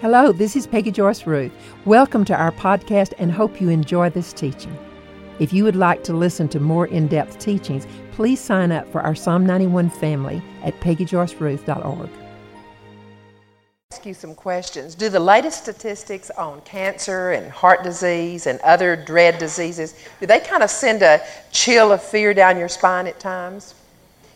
Hello, this is Peggy Joyce Ruth. Welcome to our podcast and hope you enjoy this teaching. If you would like to listen to more in depth teachings, please sign up for our Psalm 91 family at peggyjoyceruth.org. Ask you some questions. Do the latest statistics on cancer and heart disease and other dread diseases, do they kind of send a chill of fear down your spine at times?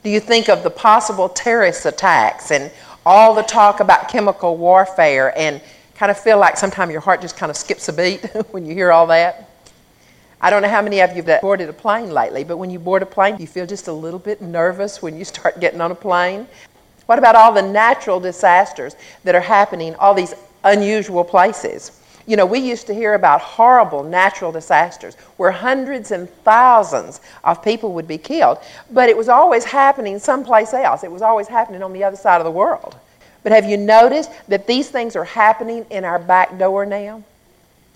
Do you think of the possible terrorist attacks and all the talk about chemical warfare and kind of feel like sometimes your heart just kind of skips a beat when you hear all that? I don't know how many of you have boarded a plane lately, but when you board a plane, you feel just a little bit nervous when you start getting on a plane. What about all the natural disasters that are happening, all these unusual places? You know, we used to hear about horrible natural disasters where hundreds and thousands of people would be killed, but it was always happening someplace else. It was always happening on the other side of the world. But have you noticed that these things are happening in our back door now?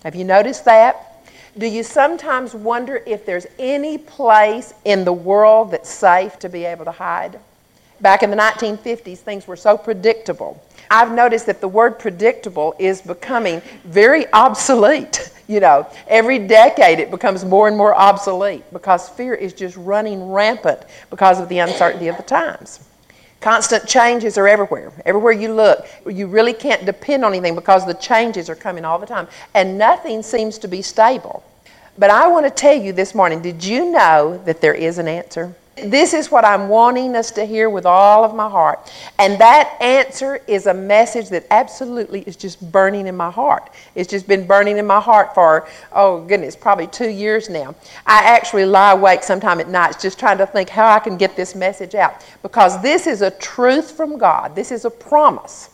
Have you noticed that? Do you sometimes wonder if there's any place in the world that's safe to be able to hide? Back in the 1950s, things were so predictable I've noticed that the word predictable is becoming very obsolete. You know, every decade it becomes more and more obsolete because fear is just running rampant because of the uncertainty of the times. Constant changes are everywhere. Everywhere you look, you really can't depend on anything because the changes are coming all the time. And nothing seems to be stable. But I want to tell you this morning did you know that there is an answer? This is what I'm wanting us to hear with all of my heart. And that answer is a message that absolutely is just burning in my heart. It's just been burning in my heart for, oh goodness, probably two years now. I actually lie awake sometime at nights just trying to think how I can get this message out. Because this is a truth from God, this is a promise.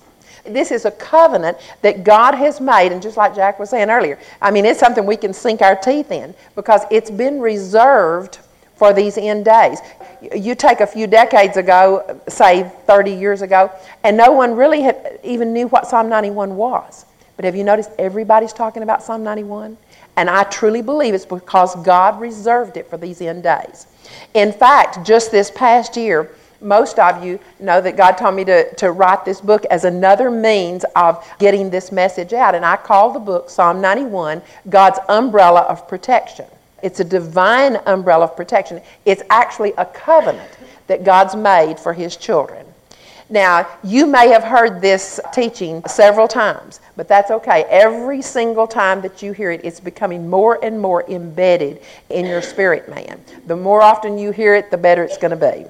This is a covenant that God has made, and just like Jack was saying earlier, I mean, it's something we can sink our teeth in because it's been reserved for these end days. You take a few decades ago, say 30 years ago, and no one really had, even knew what Psalm 91 was. But have you noticed everybody's talking about Psalm 91? And I truly believe it's because God reserved it for these end days. In fact, just this past year, most of you know that God told me to, to write this book as another means of getting this message out. And I call the book Psalm 91 God's Umbrella of Protection. It's a divine umbrella of protection. It's actually a covenant that God's made for His children. Now, you may have heard this teaching several times, but that's okay. Every single time that you hear it, it's becoming more and more embedded in your spirit man. The more often you hear it, the better it's going to be.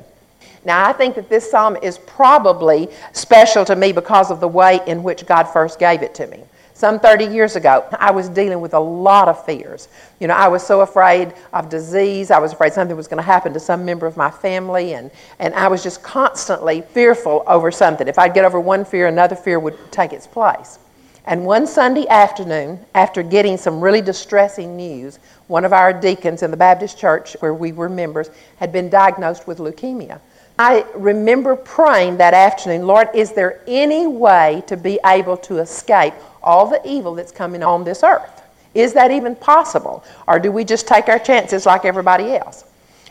Now, I think that this psalm is probably special to me because of the way in which God first gave it to me. Some 30 years ago, I was dealing with a lot of fears. You know, I was so afraid of disease. I was afraid something was going to happen to some member of my family, and, and I was just constantly fearful over something. If I'd get over one fear, another fear would take its place. And one Sunday afternoon, after getting some really distressing news, one of our deacons in the Baptist church where we were members had been diagnosed with leukemia. I remember praying that afternoon, Lord, is there any way to be able to escape all the evil that's coming on this earth. Is that even possible? Or do we just take our chances like everybody else?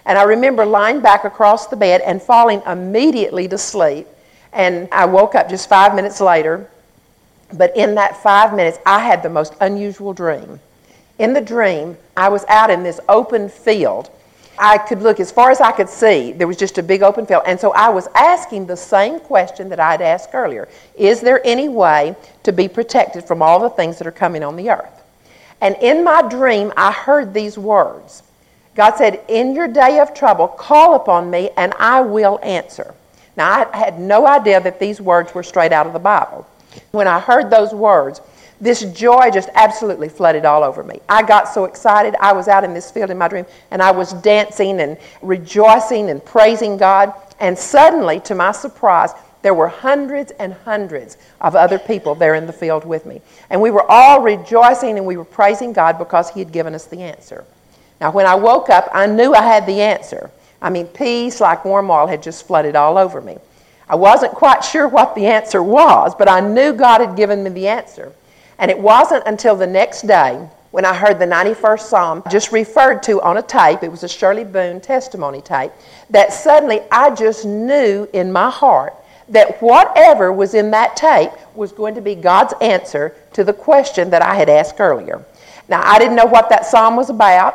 And I remember lying back across the bed and falling immediately to sleep. And I woke up just five minutes later. But in that five minutes, I had the most unusual dream. In the dream, I was out in this open field I could look as far as I could see. There was just a big open field. And so I was asking the same question that I'd asked earlier Is there any way to be protected from all the things that are coming on the earth? And in my dream, I heard these words God said, In your day of trouble, call upon me and I will answer. Now, I had no idea that these words were straight out of the Bible. When I heard those words, this joy just absolutely flooded all over me. I got so excited. I was out in this field in my dream and I was dancing and rejoicing and praising God. And suddenly, to my surprise, there were hundreds and hundreds of other people there in the field with me. And we were all rejoicing and we were praising God because He had given us the answer. Now, when I woke up, I knew I had the answer. I mean, peace like warm oil had just flooded all over me. I wasn't quite sure what the answer was, but I knew God had given me the answer. And it wasn't until the next day when I heard the 91st Psalm just referred to on a tape, it was a Shirley Boone testimony tape, that suddenly I just knew in my heart that whatever was in that tape was going to be God's answer to the question that I had asked earlier. Now, I didn't know what that psalm was about,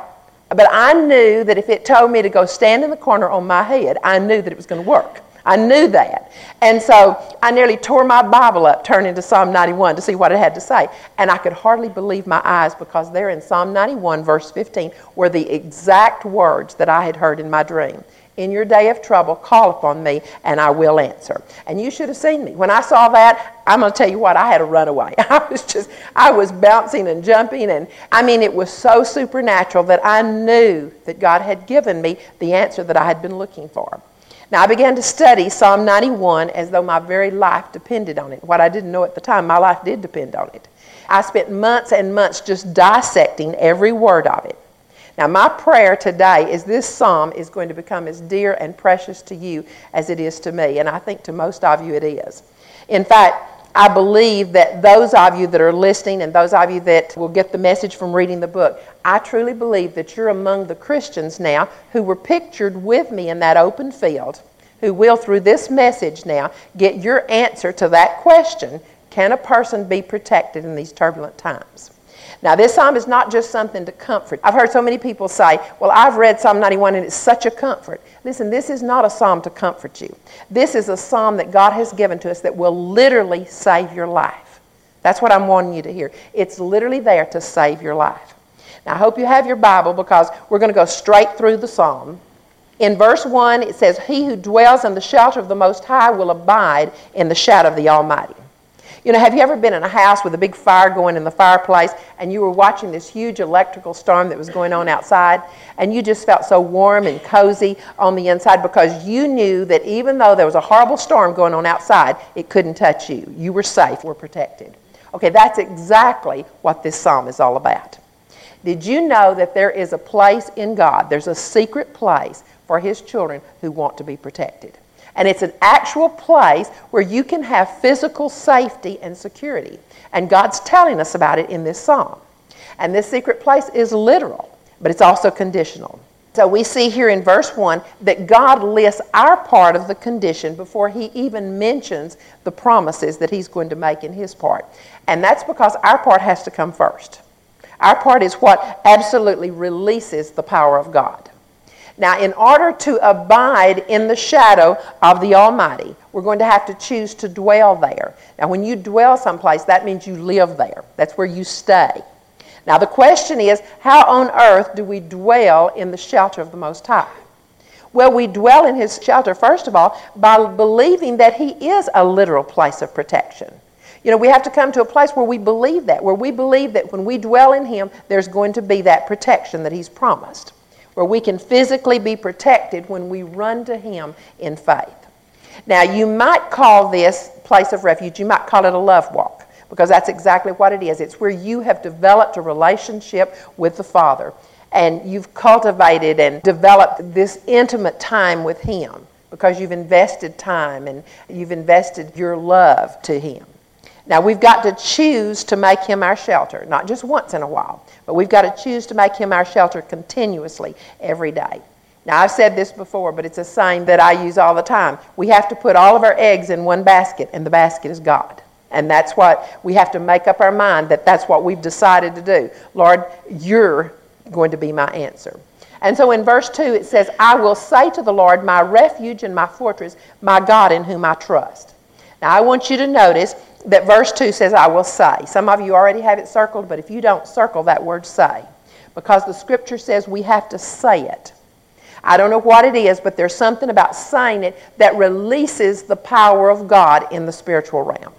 but I knew that if it told me to go stand in the corner on my head, I knew that it was going to work. I knew that. And so I nearly tore my Bible up, turning to Psalm 91 to see what it had to say. And I could hardly believe my eyes because there in Psalm 91, verse 15, were the exact words that I had heard in my dream. In your day of trouble, call upon me and I will answer. And you should have seen me. When I saw that, I'm going to tell you what, I had to run away. I was just, I was bouncing and jumping. And I mean, it was so supernatural that I knew that God had given me the answer that I had been looking for. Now, I began to study Psalm 91 as though my very life depended on it. What I didn't know at the time, my life did depend on it. I spent months and months just dissecting every word of it. Now, my prayer today is this psalm is going to become as dear and precious to you as it is to me, and I think to most of you it is. In fact, I believe that those of you that are listening and those of you that will get the message from reading the book, I truly believe that you're among the Christians now who were pictured with me in that open field, who will, through this message now, get your answer to that question can a person be protected in these turbulent times? Now, this psalm is not just something to comfort. I've heard so many people say, Well, I've read Psalm 91 and it's such a comfort. Listen, this is not a psalm to comfort you. This is a psalm that God has given to us that will literally save your life. That's what I'm wanting you to hear. It's literally there to save your life. Now, I hope you have your Bible because we're going to go straight through the psalm. In verse 1, it says, He who dwells in the shelter of the Most High will abide in the shadow of the Almighty. You know, have you ever been in a house with a big fire going in the fireplace and you were watching this huge electrical storm that was going on outside and you just felt so warm and cozy on the inside because you knew that even though there was a horrible storm going on outside, it couldn't touch you. You were safe, were protected. Okay, that's exactly what this psalm is all about. Did you know that there is a place in God, there's a secret place for His children who want to be protected? And it's an actual place where you can have physical safety and security. And God's telling us about it in this psalm. And this secret place is literal, but it's also conditional. So we see here in verse 1 that God lists our part of the condition before he even mentions the promises that he's going to make in his part. And that's because our part has to come first. Our part is what absolutely releases the power of God. Now, in order to abide in the shadow of the Almighty, we're going to have to choose to dwell there. Now, when you dwell someplace, that means you live there, that's where you stay. Now, the question is how on earth do we dwell in the shelter of the Most High? Well, we dwell in His shelter, first of all, by believing that He is a literal place of protection. You know, we have to come to a place where we believe that, where we believe that when we dwell in Him, there's going to be that protection that He's promised where we can physically be protected when we run to Him in faith. Now, you might call this place of refuge, you might call it a love walk, because that's exactly what it is. It's where you have developed a relationship with the Father, and you've cultivated and developed this intimate time with Him because you've invested time and you've invested your love to Him. Now, we've got to choose to make him our shelter, not just once in a while, but we've got to choose to make him our shelter continuously every day. Now, I've said this before, but it's a saying that I use all the time. We have to put all of our eggs in one basket, and the basket is God. And that's what we have to make up our mind that that's what we've decided to do. Lord, you're going to be my answer. And so in verse 2, it says, I will say to the Lord, my refuge and my fortress, my God in whom I trust. Now, I want you to notice that verse 2 says, I will say. Some of you already have it circled, but if you don't, circle that word say. Because the scripture says we have to say it. I don't know what it is, but there's something about saying it that releases the power of God in the spiritual realm.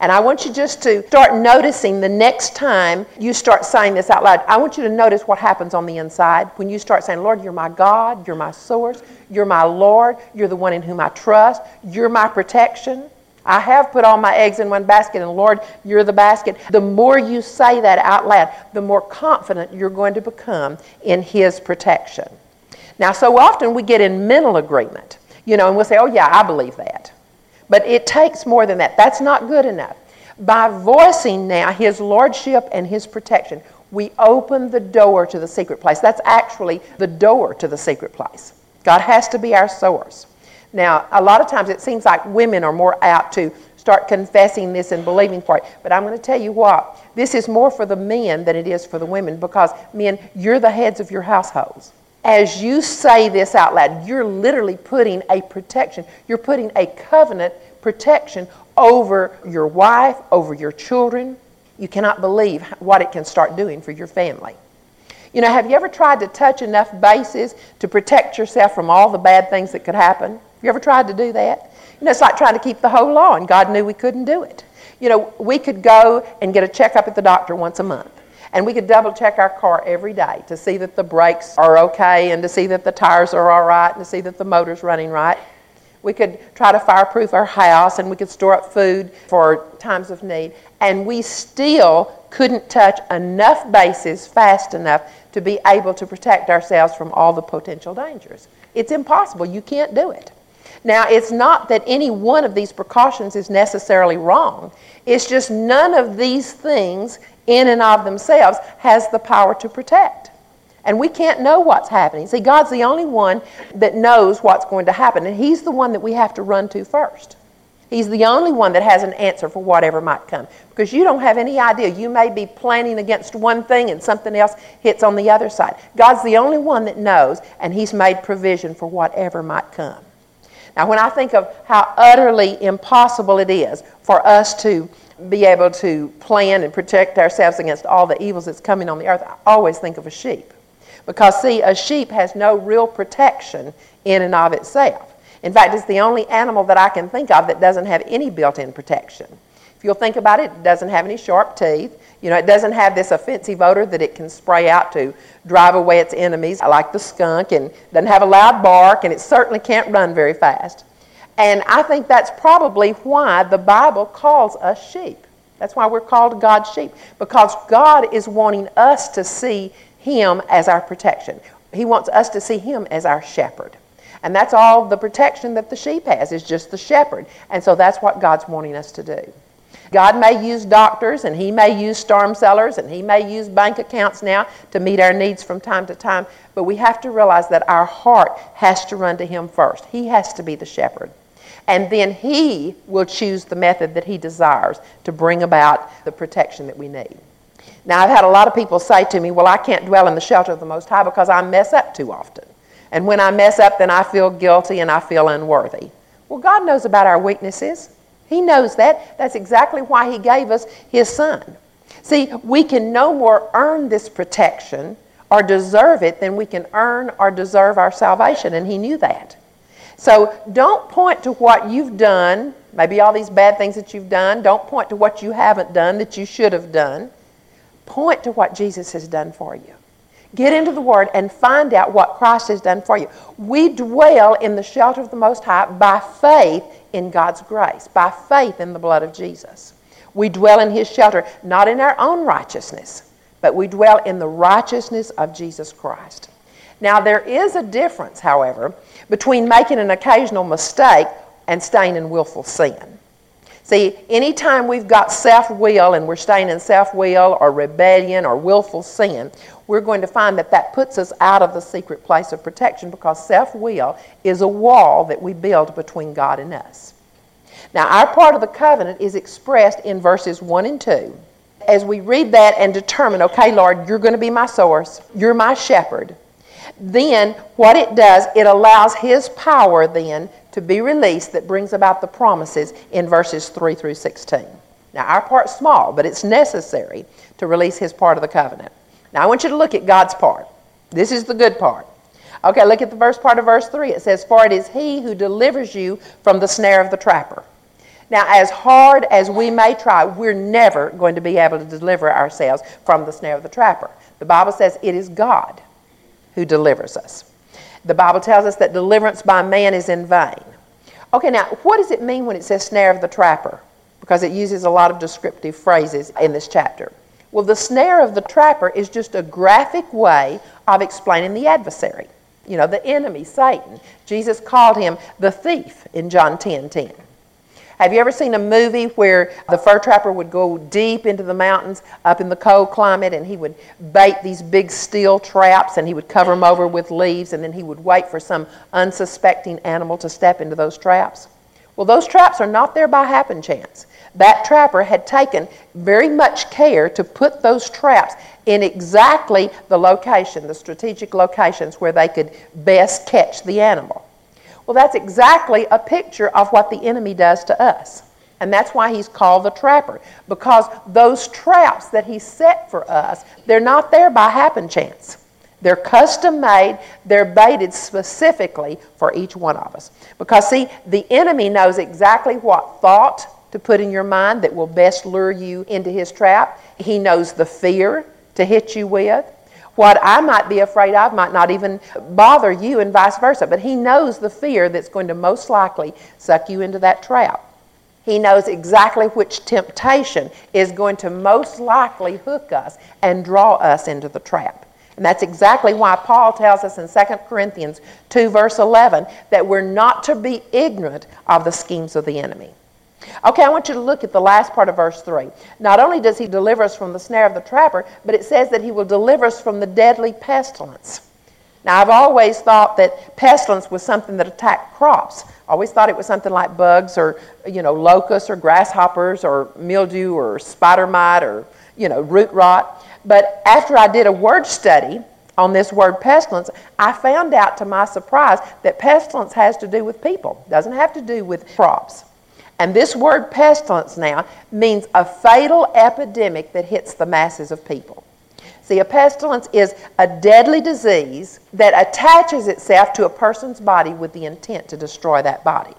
And I want you just to start noticing the next time you start saying this out loud. I want you to notice what happens on the inside when you start saying, Lord, you're my God, you're my source, you're my Lord, you're the one in whom I trust, you're my protection. I have put all my eggs in one basket, and Lord, you're the basket. The more you say that out loud, the more confident you're going to become in His protection. Now, so often we get in mental agreement, you know, and we'll say, oh, yeah, I believe that. But it takes more than that. That's not good enough. By voicing now His Lordship and His protection, we open the door to the secret place. That's actually the door to the secret place. God has to be our source. Now, a lot of times it seems like women are more apt to start confessing this and believing for it. But I'm going to tell you what, this is more for the men than it is for the women because, men, you're the heads of your households. As you say this out loud, you're literally putting a protection, you're putting a covenant protection over your wife, over your children. You cannot believe what it can start doing for your family. You know, have you ever tried to touch enough bases to protect yourself from all the bad things that could happen? You ever tried to do that? You know, it's like trying to keep the whole law, and God knew we couldn't do it. You know, we could go and get a checkup at the doctor once a month. And we could double check our car every day to see that the brakes are okay and to see that the tires are all right and to see that the motor's running right. We could try to fireproof our house and we could store up food for times of need. And we still couldn't touch enough bases fast enough to be able to protect ourselves from all the potential dangers. It's impossible. You can't do it. Now, it's not that any one of these precautions is necessarily wrong. It's just none of these things in and of themselves has the power to protect. And we can't know what's happening. See, God's the only one that knows what's going to happen, and He's the one that we have to run to first. He's the only one that has an answer for whatever might come. Because you don't have any idea. You may be planning against one thing and something else hits on the other side. God's the only one that knows, and He's made provision for whatever might come. Now, when I think of how utterly impossible it is for us to be able to plan and protect ourselves against all the evils that's coming on the earth, I always think of a sheep. Because, see, a sheep has no real protection in and of itself. In fact, it's the only animal that I can think of that doesn't have any built in protection. If you'll think about it, it doesn't have any sharp teeth. You know, it doesn't have this offensive odor that it can spray out to drive away its enemies, like the skunk, and doesn't have a loud bark, and it certainly can't run very fast. And I think that's probably why the Bible calls us sheep. That's why we're called God's sheep, because God is wanting us to see Him as our protection. He wants us to see Him as our shepherd. And that's all the protection that the sheep has, is just the shepherd. And so that's what God's wanting us to do. God may use doctors and He may use storm cellars and He may use bank accounts now to meet our needs from time to time, but we have to realize that our heart has to run to Him first. He has to be the shepherd. And then He will choose the method that He desires to bring about the protection that we need. Now, I've had a lot of people say to me, Well, I can't dwell in the shelter of the Most High because I mess up too often. And when I mess up, then I feel guilty and I feel unworthy. Well, God knows about our weaknesses. He knows that. That's exactly why He gave us His Son. See, we can no more earn this protection or deserve it than we can earn or deserve our salvation, and He knew that. So don't point to what you've done, maybe all these bad things that you've done. Don't point to what you haven't done that you should have done. Point to what Jesus has done for you. Get into the Word and find out what Christ has done for you. We dwell in the shelter of the Most High by faith in God's grace, by faith in the blood of Jesus. We dwell in His shelter, not in our own righteousness, but we dwell in the righteousness of Jesus Christ. Now, there is a difference, however, between making an occasional mistake and staying in willful sin. See, anytime we've got self will and we're staying in self will or rebellion or willful sin, we're going to find that that puts us out of the secret place of protection because self will is a wall that we build between God and us. Now, our part of the covenant is expressed in verses 1 and 2. As we read that and determine, okay, Lord, you're going to be my source, you're my shepherd, then what it does, it allows His power then to be released that brings about the promises in verses 3 through 16. Now, our part's small, but it's necessary to release His part of the covenant. Now, I want you to look at God's part. This is the good part. Okay, look at the first part of verse 3. It says, For it is He who delivers you from the snare of the trapper. Now, as hard as we may try, we're never going to be able to deliver ourselves from the snare of the trapper. The Bible says it is God who delivers us. The Bible tells us that deliverance by man is in vain. Okay, now, what does it mean when it says snare of the trapper? Because it uses a lot of descriptive phrases in this chapter. Well, the snare of the trapper is just a graphic way of explaining the adversary. You know, the enemy, Satan. Jesus called him the thief in John 10 10. Have you ever seen a movie where the fur trapper would go deep into the mountains up in the cold climate and he would bait these big steel traps and he would cover them over with leaves and then he would wait for some unsuspecting animal to step into those traps? Well, those traps are not there by happen chance. That trapper had taken very much care to put those traps in exactly the location, the strategic locations where they could best catch the animal. Well, that's exactly a picture of what the enemy does to us. And that's why he's called the trapper. Because those traps that he set for us, they're not there by happen chance. They're custom made, they're baited specifically for each one of us. Because, see, the enemy knows exactly what thought to put in your mind that will best lure you into his trap. He knows the fear to hit you with. What I might be afraid of might not even bother you, and vice versa. But He knows the fear that's going to most likely suck you into that trap. He knows exactly which temptation is going to most likely hook us and draw us into the trap. And that's exactly why Paul tells us in 2 Corinthians 2, verse 11, that we're not to be ignorant of the schemes of the enemy. Okay, I want you to look at the last part of verse 3. Not only does he deliver us from the snare of the trapper, but it says that he will deliver us from the deadly pestilence. Now, I've always thought that pestilence was something that attacked crops. I always thought it was something like bugs or, you know, locusts or grasshoppers or mildew or spider mite or, you know, root rot. But after I did a word study on this word pestilence, I found out to my surprise that pestilence has to do with people. Doesn't have to do with crops. And this word pestilence now means a fatal epidemic that hits the masses of people. See, a pestilence is a deadly disease that attaches itself to a person's body with the intent to destroy that body.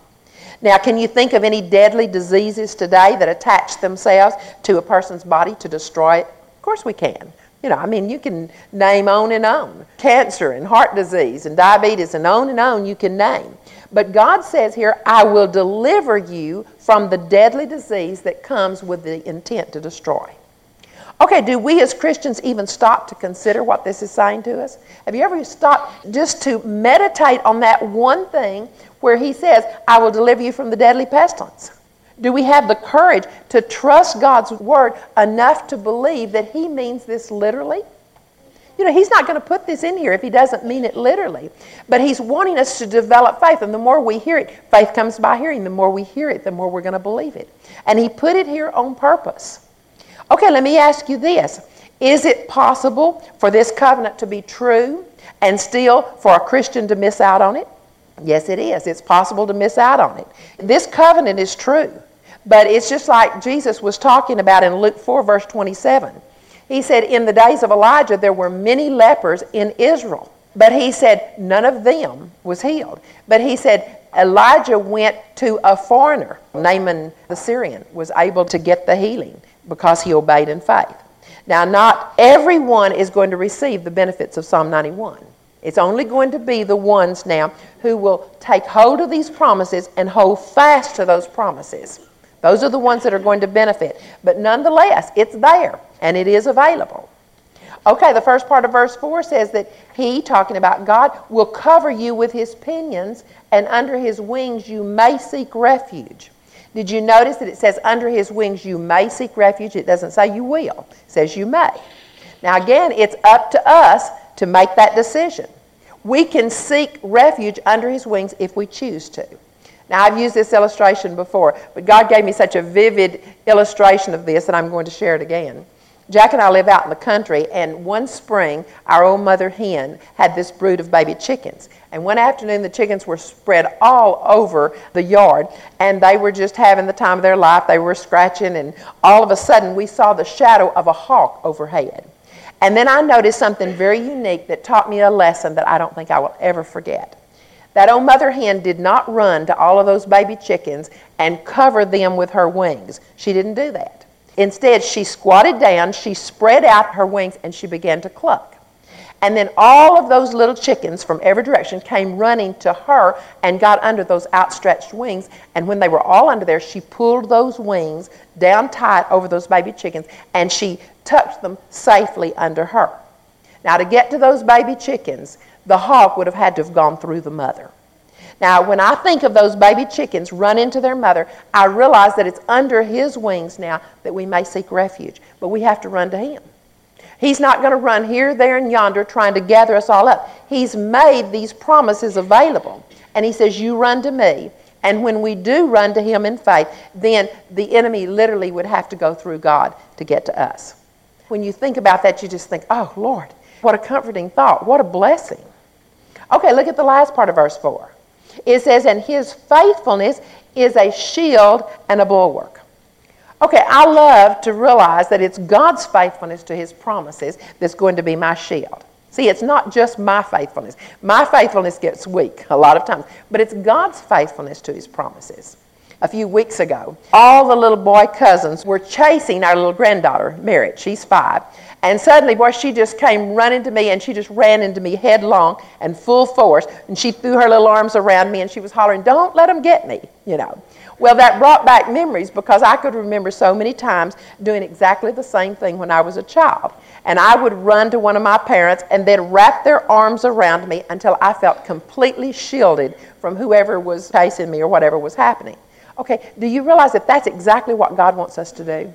Now, can you think of any deadly diseases today that attach themselves to a person's body to destroy it? Of course we can. You know, I mean, you can name on and on. Cancer and heart disease and diabetes and on and on you can name. But God says here, I will deliver you from the deadly disease that comes with the intent to destroy. Okay, do we as Christians even stop to consider what this is saying to us? Have you ever stopped just to meditate on that one thing where He says, I will deliver you from the deadly pestilence? Do we have the courage to trust God's word enough to believe that He means this literally? You know, he's not going to put this in here if he doesn't mean it literally. But he's wanting us to develop faith. And the more we hear it, faith comes by hearing. The more we hear it, the more we're going to believe it. And he put it here on purpose. Okay, let me ask you this Is it possible for this covenant to be true and still for a Christian to miss out on it? Yes, it is. It's possible to miss out on it. This covenant is true. But it's just like Jesus was talking about in Luke 4, verse 27. He said, In the days of Elijah, there were many lepers in Israel. But he said, None of them was healed. But he said, Elijah went to a foreigner. Naaman the Syrian was able to get the healing because he obeyed in faith. Now, not everyone is going to receive the benefits of Psalm 91. It's only going to be the ones now who will take hold of these promises and hold fast to those promises. Those are the ones that are going to benefit. But nonetheless, it's there and it is available. Okay, the first part of verse 4 says that He, talking about God, will cover you with His pinions, and under His wings you may seek refuge. Did you notice that it says under His wings you may seek refuge? It doesn't say you will, it says you may. Now, again, it's up to us to make that decision. We can seek refuge under His wings if we choose to. Now, I've used this illustration before, but God gave me such a vivid illustration of this that I'm going to share it again. Jack and I live out in the country, and one spring, our old mother hen had this brood of baby chickens. And one afternoon, the chickens were spread all over the yard, and they were just having the time of their life. They were scratching, and all of a sudden, we saw the shadow of a hawk overhead. And then I noticed something very unique that taught me a lesson that I don't think I will ever forget. That old mother hen did not run to all of those baby chickens and cover them with her wings. She didn't do that. Instead, she squatted down, she spread out her wings, and she began to cluck. And then all of those little chickens from every direction came running to her and got under those outstretched wings. And when they were all under there, she pulled those wings down tight over those baby chickens and she tucked them safely under her. Now, to get to those baby chickens, the hawk would have had to have gone through the mother. Now, when I think of those baby chickens running to their mother, I realize that it's under his wings now that we may seek refuge. But we have to run to him. He's not going to run here, there, and yonder trying to gather us all up. He's made these promises available. And he says, You run to me. And when we do run to him in faith, then the enemy literally would have to go through God to get to us. When you think about that, you just think, Oh, Lord, what a comforting thought. What a blessing. Okay, look at the last part of verse 4. It says, And his faithfulness is a shield and a bulwark. Okay, I love to realize that it's God's faithfulness to his promises that's going to be my shield. See, it's not just my faithfulness. My faithfulness gets weak a lot of times, but it's God's faithfulness to his promises. A few weeks ago, all the little boy cousins were chasing our little granddaughter, Merritt. She's five. And suddenly, boy, she just came running to me and she just ran into me headlong and full force. And she threw her little arms around me and she was hollering, Don't let them get me, you know. Well, that brought back memories because I could remember so many times doing exactly the same thing when I was a child. And I would run to one of my parents and they'd wrap their arms around me until I felt completely shielded from whoever was chasing me or whatever was happening. Okay, do you realize that that's exactly what God wants us to do?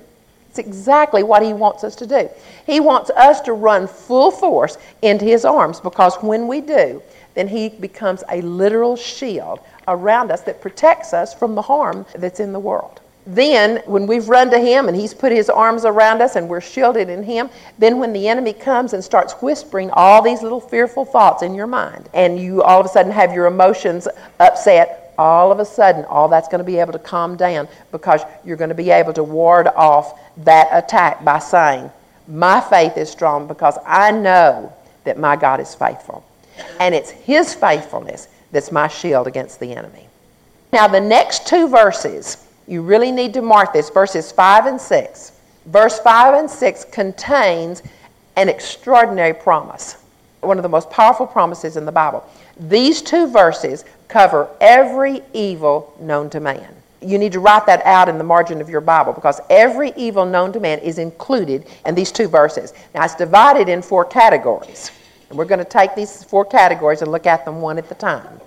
It's exactly what He wants us to do. He wants us to run full force into His arms because when we do, then He becomes a literal shield around us that protects us from the harm that's in the world. Then, when we've run to Him and He's put His arms around us and we're shielded in Him, then when the enemy comes and starts whispering all these little fearful thoughts in your mind, and you all of a sudden have your emotions upset, all of a sudden, all that's going to be able to calm down because you're going to be able to ward off that attack by saying, My faith is strong because I know that my God is faithful. And it's His faithfulness that's my shield against the enemy. Now, the next two verses, you really need to mark this verses 5 and 6. Verse 5 and 6 contains an extraordinary promise, one of the most powerful promises in the Bible. These two verses cover every evil known to man. You need to write that out in the margin of your Bible because every evil known to man is included in these two verses. Now, it's divided in four categories. And we're going to take these four categories and look at them one at a time.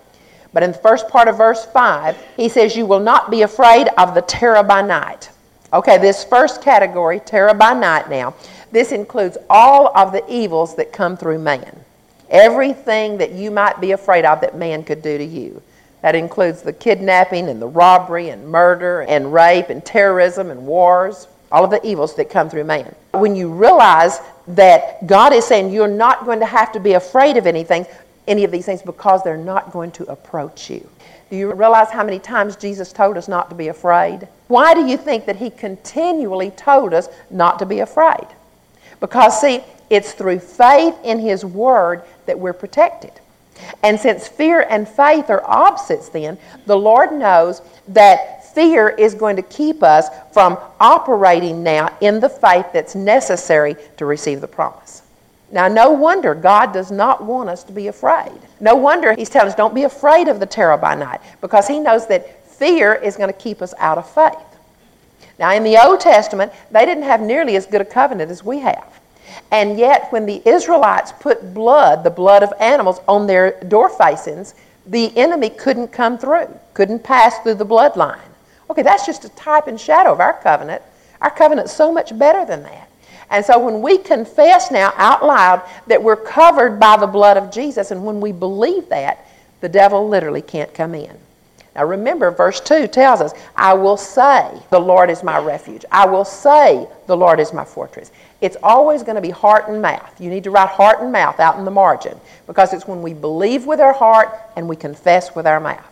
But in the first part of verse 5, he says, You will not be afraid of the terror by night. Okay, this first category, terror by night now, this includes all of the evils that come through man. Everything that you might be afraid of that man could do to you. That includes the kidnapping and the robbery and murder and rape and terrorism and wars, all of the evils that come through man. When you realize that God is saying you're not going to have to be afraid of anything, any of these things because they're not going to approach you. Do you realize how many times Jesus told us not to be afraid? Why do you think that he continually told us not to be afraid? Because, see, it's through faith in his word that we're protected. And since fear and faith are opposites, then, the Lord knows that fear is going to keep us from operating now in the faith that's necessary to receive the promise. Now, no wonder God does not want us to be afraid. No wonder He's telling us, don't be afraid of the terror by night, because He knows that fear is going to keep us out of faith. Now, in the Old Testament, they didn't have nearly as good a covenant as we have. And yet, when the Israelites put blood, the blood of animals, on their door facings, the enemy couldn't come through, couldn't pass through the bloodline. Okay, that's just a type and shadow of our covenant. Our covenant's so much better than that. And so when we confess now out loud that we're covered by the blood of Jesus, and when we believe that, the devil literally can't come in. Now remember, verse 2 tells us, I will say, the Lord is my refuge. I will say, the Lord is my fortress. It's always going to be heart and mouth. You need to write heart and mouth out in the margin because it's when we believe with our heart and we confess with our mouth.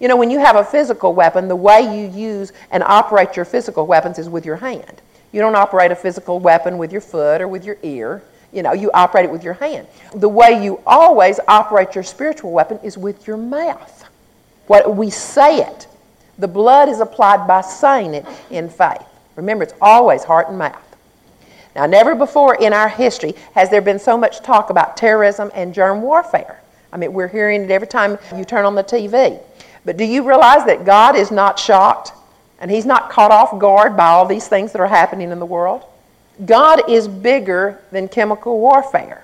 You know, when you have a physical weapon, the way you use and operate your physical weapons is with your hand. You don't operate a physical weapon with your foot or with your ear. You know, you operate it with your hand. The way you always operate your spiritual weapon is with your mouth. What we say it. The blood is applied by saying it in faith. Remember, it's always heart and mouth. Now, never before in our history has there been so much talk about terrorism and germ warfare. I mean, we're hearing it every time you turn on the TV. But do you realize that God is not shocked and He's not caught off guard by all these things that are happening in the world? God is bigger than chemical warfare.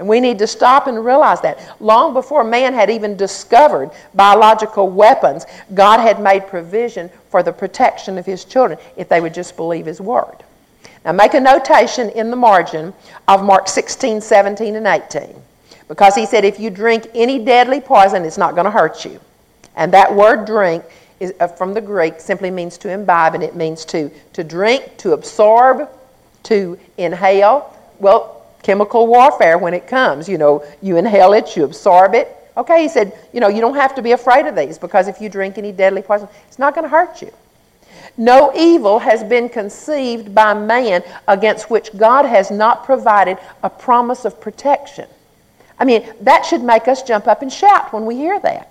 And we need to stop and realize that. Long before man had even discovered biological weapons, God had made provision for the protection of his children if they would just believe his word. Now make a notation in the margin of Mark 16, 17, and 18. Because he said, if you drink any deadly poison, it's not going to hurt you. And that word drink is, uh, from the Greek simply means to imbibe, and it means to, to drink, to absorb, to inhale. Well, chemical warfare when it comes. You know, you inhale it, you absorb it. Okay, he said, you know, you don't have to be afraid of these because if you drink any deadly poison, it's not going to hurt you. No evil has been conceived by man against which God has not provided a promise of protection. I mean, that should make us jump up and shout when we hear that.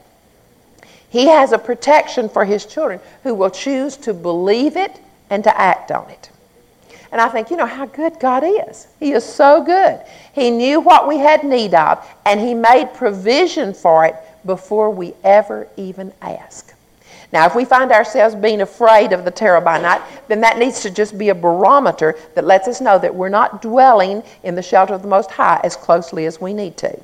He has a protection for his children who will choose to believe it and to act on it. And I think, you know, how good God is. He is so good. He knew what we had need of, and He made provision for it before we ever even ask. Now, if we find ourselves being afraid of the terror by night, then that needs to just be a barometer that lets us know that we're not dwelling in the shelter of the Most High as closely as we need to.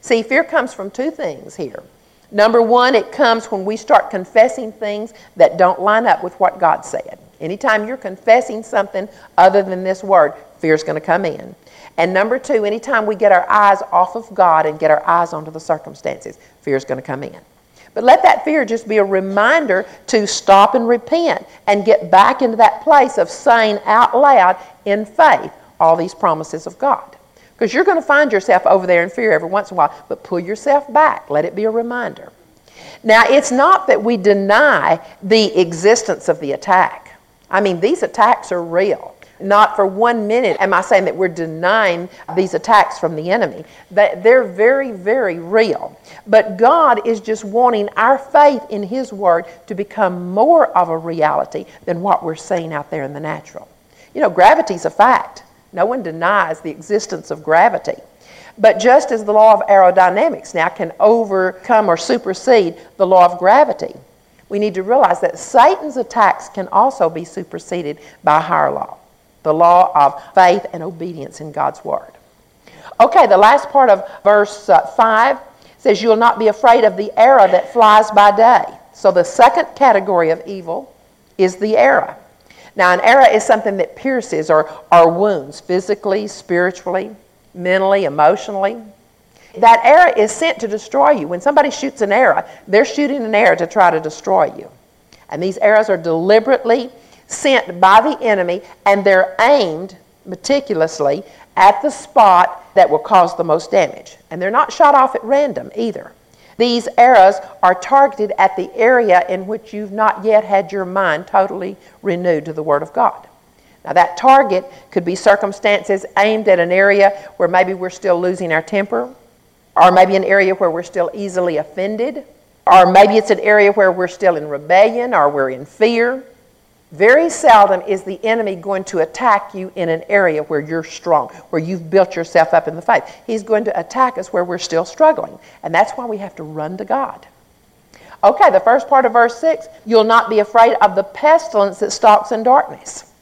See, fear comes from two things here. Number one, it comes when we start confessing things that don't line up with what God said. Anytime you're confessing something other than this word, fear is going to come in. And number two, anytime we get our eyes off of God and get our eyes onto the circumstances, fear is going to come in. But let that fear just be a reminder to stop and repent and get back into that place of saying out loud in faith all these promises of God. Because you're going to find yourself over there in fear every once in a while, but pull yourself back. Let it be a reminder. Now, it's not that we deny the existence of the attack. I mean, these attacks are real. Not for one minute am I saying that we're denying these attacks from the enemy. They're very, very real. But God is just wanting our faith in His Word to become more of a reality than what we're seeing out there in the natural. You know, gravity's a fact. No one denies the existence of gravity. But just as the law of aerodynamics now can overcome or supersede the law of gravity, we need to realize that Satan's attacks can also be superseded by higher law the law of faith and obedience in God's Word. Okay, the last part of verse uh, 5 says, You'll not be afraid of the arrow that flies by day. So the second category of evil is the arrow. Now, an arrow is something that pierces or, or wounds physically, spiritually, mentally, emotionally. That arrow is sent to destroy you. When somebody shoots an arrow, they're shooting an arrow to try to destroy you. And these arrows are deliberately sent by the enemy and they're aimed meticulously at the spot that will cause the most damage. And they're not shot off at random either. These arrows are targeted at the area in which you've not yet had your mind totally renewed to the Word of God. Now, that target could be circumstances aimed at an area where maybe we're still losing our temper, or maybe an area where we're still easily offended, or maybe it's an area where we're still in rebellion or we're in fear. Very seldom is the enemy going to attack you in an area where you're strong, where you've built yourself up in the faith. He's going to attack us where we're still struggling. And that's why we have to run to God. Okay, the first part of verse 6 you'll not be afraid of the pestilence that stalks in darkness.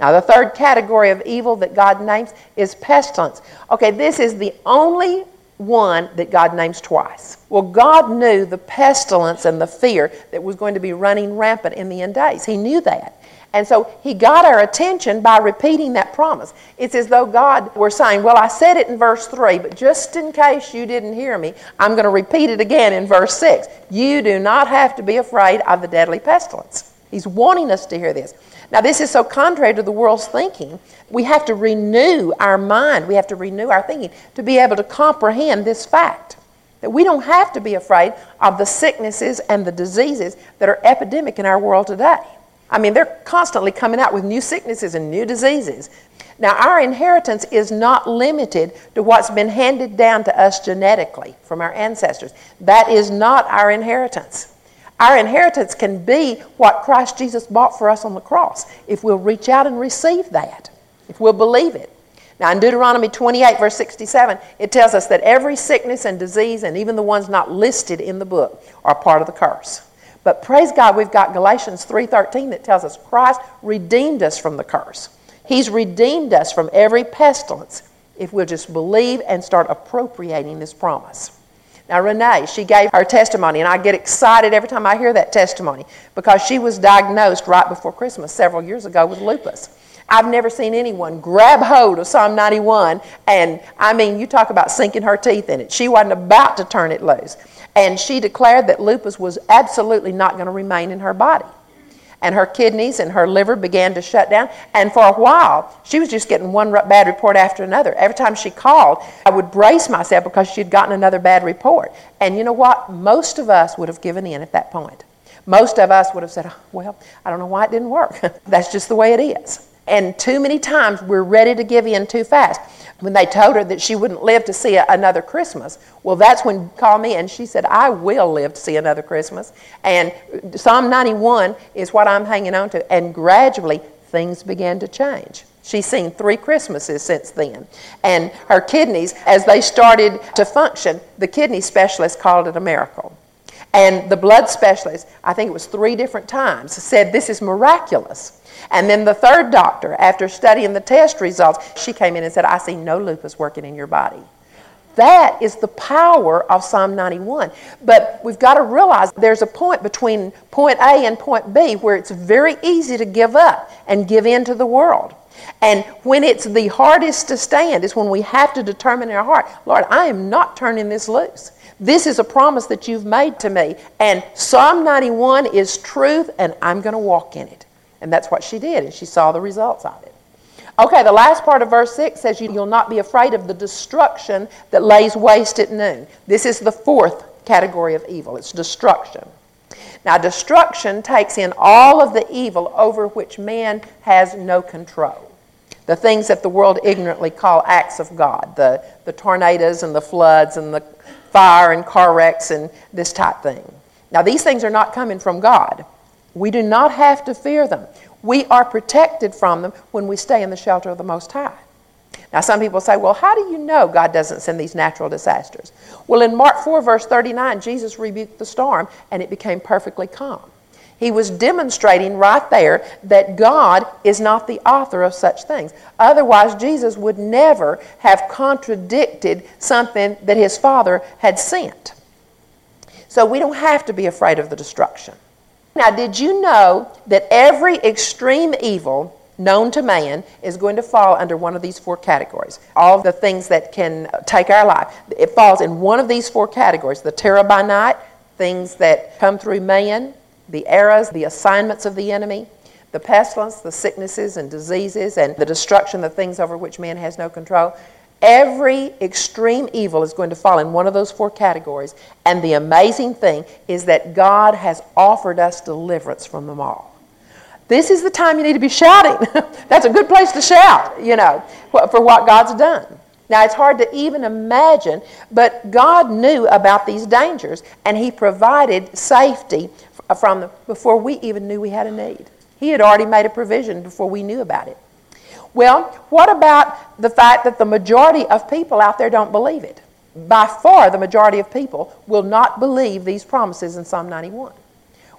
Now, the third category of evil that God names is pestilence. Okay, this is the only one that God names twice. Well, God knew the pestilence and the fear that was going to be running rampant in the end days. He knew that. And so he got our attention by repeating that promise. It's as though God were saying, Well, I said it in verse 3, but just in case you didn't hear me, I'm going to repeat it again in verse 6. You do not have to be afraid of the deadly pestilence. He's wanting us to hear this. Now, this is so contrary to the world's thinking. We have to renew our mind, we have to renew our thinking to be able to comprehend this fact that we don't have to be afraid of the sicknesses and the diseases that are epidemic in our world today. I mean, they're constantly coming out with new sicknesses and new diseases. Now, our inheritance is not limited to what's been handed down to us genetically from our ancestors. That is not our inheritance. Our inheritance can be what Christ Jesus bought for us on the cross if we'll reach out and receive that, if we'll believe it. Now, in Deuteronomy 28, verse 67, it tells us that every sickness and disease, and even the ones not listed in the book, are part of the curse. But praise God, we've got Galatians 3:13 that tells us Christ redeemed us from the curse. He's redeemed us from every pestilence if we'll just believe and start appropriating this promise. Now, Renee, she gave her testimony, and I get excited every time I hear that testimony because she was diagnosed right before Christmas several years ago with lupus. I've never seen anyone grab hold of Psalm 91, and I mean, you talk about sinking her teeth in it. She wasn't about to turn it loose. And she declared that lupus was absolutely not going to remain in her body and her kidneys and her liver began to shut down. And for a while, she was just getting one bad report after another. Every time she called, I would brace myself because she'd gotten another bad report. And you know what? Most of us would have given in at that point. Most of us would have said, oh, Well, I don't know why it didn't work. That's just the way it is. And too many times we're ready to give in too fast when they told her that she wouldn't live to see a, another Christmas. Well, that's when called me and she said, I will live to see another Christmas. And Psalm 91 is what I'm hanging on to. And gradually, things began to change. She's seen three Christmases since then. And her kidneys, as they started to function, the kidney specialist called it a miracle. And the blood specialist, I think it was three different times, said, This is miraculous. And then the third doctor, after studying the test results, she came in and said, I see no lupus working in your body. That is the power of Psalm 91. But we've got to realize there's a point between point A and point B where it's very easy to give up and give in to the world. And when it's the hardest to stand is when we have to determine in our heart, Lord, I am not turning this loose. This is a promise that you've made to me. And Psalm 91 is truth, and I'm going to walk in it. And that's what she did, and she saw the results of it. Okay, the last part of verse 6 says, You'll not be afraid of the destruction that lays waste at noon. This is the fourth category of evil it's destruction. Now, destruction takes in all of the evil over which man has no control. The things that the world ignorantly call acts of God the, the tornadoes and the floods and the fire and car wrecks and this type thing. Now, these things are not coming from God. We do not have to fear them. We are protected from them when we stay in the shelter of the Most High. Now, some people say, well, how do you know God doesn't send these natural disasters? Well, in Mark 4, verse 39, Jesus rebuked the storm and it became perfectly calm. He was demonstrating right there that God is not the author of such things. Otherwise, Jesus would never have contradicted something that his Father had sent. So we don't have to be afraid of the destruction. Now, did you know that every extreme evil known to man is going to fall under one of these four categories? All the things that can take our life. It falls in one of these four categories the terror by night, things that come through man, the errors, the assignments of the enemy, the pestilence, the sicknesses and diseases, and the destruction, the things over which man has no control. Every extreme evil is going to fall in one of those four categories. And the amazing thing is that God has offered us deliverance from them all. This is the time you need to be shouting. That's a good place to shout, you know, for what God's done. Now, it's hard to even imagine, but God knew about these dangers and He provided safety from them before we even knew we had a need. He had already made a provision before we knew about it. Well, what about the fact that the majority of people out there don't believe it? By far, the majority of people will not believe these promises in Psalm 91.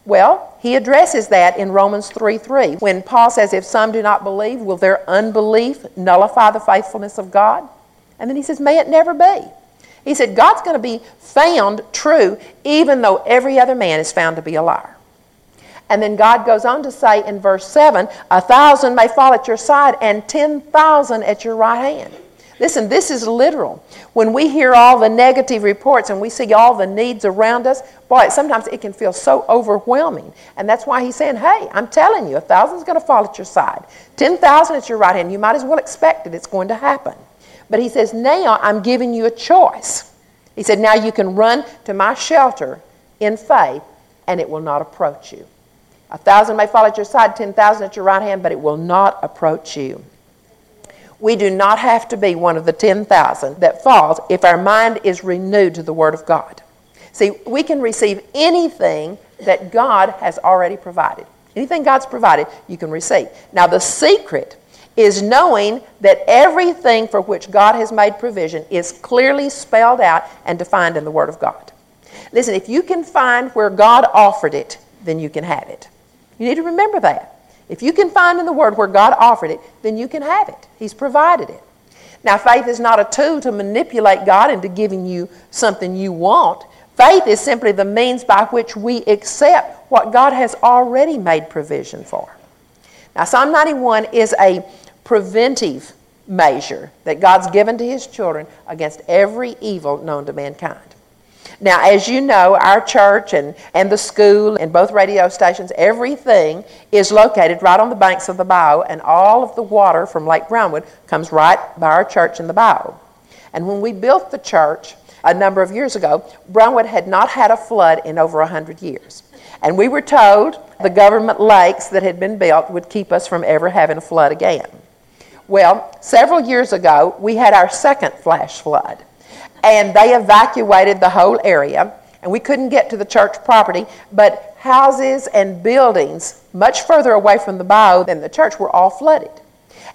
Well, he addresses that in Romans 3 3. When Paul says, If some do not believe, will their unbelief nullify the faithfulness of God? And then he says, May it never be. He said, God's going to be found true even though every other man is found to be a liar. And then God goes on to say in verse 7 a thousand may fall at your side and 10,000 at your right hand. Listen, this is literal. When we hear all the negative reports and we see all the needs around us, boy, sometimes it can feel so overwhelming. And that's why he's saying, hey, I'm telling you, a thousand's going to fall at your side, 10,000 at your right hand. You might as well expect it, it's going to happen. But he says, now I'm giving you a choice. He said, now you can run to my shelter in faith and it will not approach you. A thousand may fall at your side, 10,000 at your right hand, but it will not approach you. We do not have to be one of the 10,000 that falls if our mind is renewed to the Word of God. See, we can receive anything that God has already provided. Anything God's provided, you can receive. Now, the secret is knowing that everything for which God has made provision is clearly spelled out and defined in the Word of God. Listen, if you can find where God offered it, then you can have it. You need to remember that. If you can find in the Word where God offered it, then you can have it. He's provided it. Now, faith is not a tool to manipulate God into giving you something you want. Faith is simply the means by which we accept what God has already made provision for. Now, Psalm 91 is a preventive measure that God's given to His children against every evil known to mankind. Now, as you know, our church and, and the school and both radio stations, everything is located right on the banks of the bayou, and all of the water from Lake Brownwood comes right by our church in the bayou. And when we built the church a number of years ago, Brownwood had not had a flood in over 100 years. And we were told the government lakes that had been built would keep us from ever having a flood again. Well, several years ago, we had our second flash flood and they evacuated the whole area and we couldn't get to the church property but houses and buildings much further away from the bayou than the church were all flooded.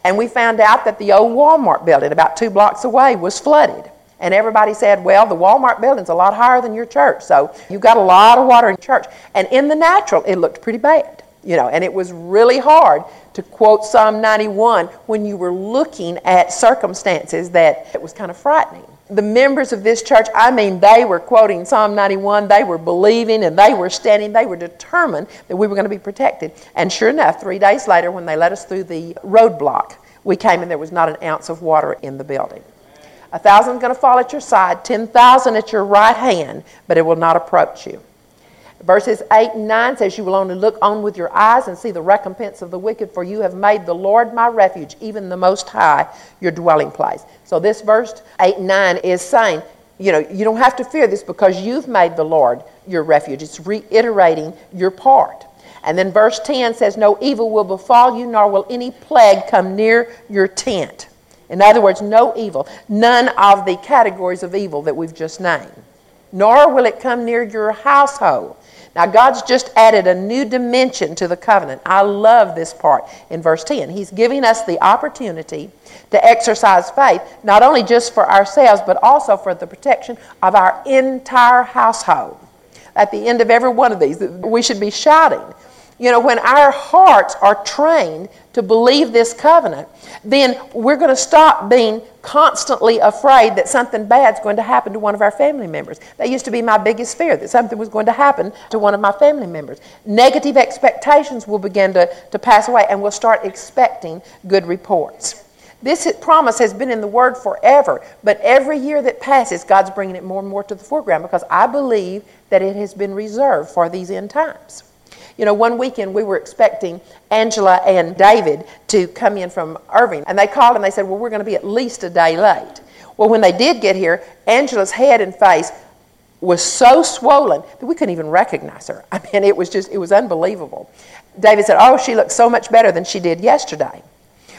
And we found out that the old walmart building about two blocks away was flooded. And everybody said well the walmart building's a lot higher than your church so you've got a lot of water in church. And in the natural it looked pretty bad you know and it was really hard to quote psalm 91 when you were looking at circumstances that it was kind of frightening the members of this church, I mean, they were quoting Psalm 91, they were believing and they were standing, they were determined that we were going to be protected. And sure enough, three days later, when they let us through the roadblock, we came and there was not an ounce of water in the building. A thousand going to fall at your side, 10,000 at your right hand, but it will not approach you. Verses 8 and 9 says, You will only look on with your eyes and see the recompense of the wicked, for you have made the Lord my refuge, even the Most High, your dwelling place. So, this verse 8 and 9 is saying, you know, you don't have to fear this because you've made the Lord your refuge. It's reiterating your part. And then verse 10 says, No evil will befall you, nor will any plague come near your tent. In other words, no evil. None of the categories of evil that we've just named. Nor will it come near your household. Now, God's just added a new dimension to the covenant. I love this part in verse 10. He's giving us the opportunity to exercise faith, not only just for ourselves, but also for the protection of our entire household. At the end of every one of these, we should be shouting you know, when our hearts are trained to believe this covenant, then we're going to stop being constantly afraid that something bad's going to happen to one of our family members. That used to be my biggest fear, that something was going to happen to one of my family members. Negative expectations will begin to, to pass away, and we'll start expecting good reports. This promise has been in the Word forever, but every year that passes, God's bringing it more and more to the foreground because I believe that it has been reserved for these end times. You know, one weekend we were expecting Angela and David to come in from Irving, and they called and they said, Well, we're going to be at least a day late. Well, when they did get here, Angela's head and face was so swollen that we couldn't even recognize her. I mean, it was just, it was unbelievable. David said, Oh, she looks so much better than she did yesterday.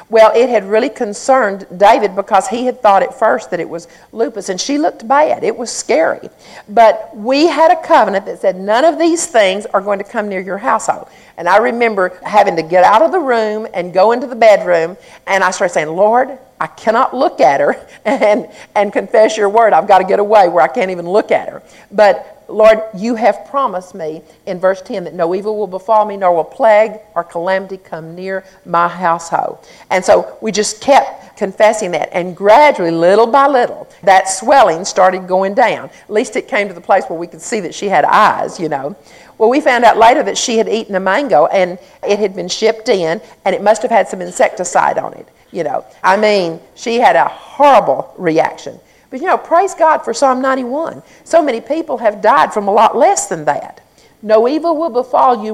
Well, it had really concerned David because he had thought at first that it was lupus, and she looked bad. It was scary. But we had a covenant that said none of these things are going to come near your household. And I remember having to get out of the room and go into the bedroom, and I started saying, Lord, I cannot look at her and, and confess your word. I've got to get away where I can't even look at her. But Lord, you have promised me in verse 10 that no evil will befall me, nor will plague or calamity come near my household. And so we just kept confessing that. And gradually, little by little, that swelling started going down. At least it came to the place where we could see that she had eyes, you know. Well, we found out later that she had eaten a mango and it had been shipped in, and it must have had some insecticide on it, you know. I mean, she had a horrible reaction. But you know, praise God for Psalm 91. So many people have died from a lot less than that. No evil will befall you,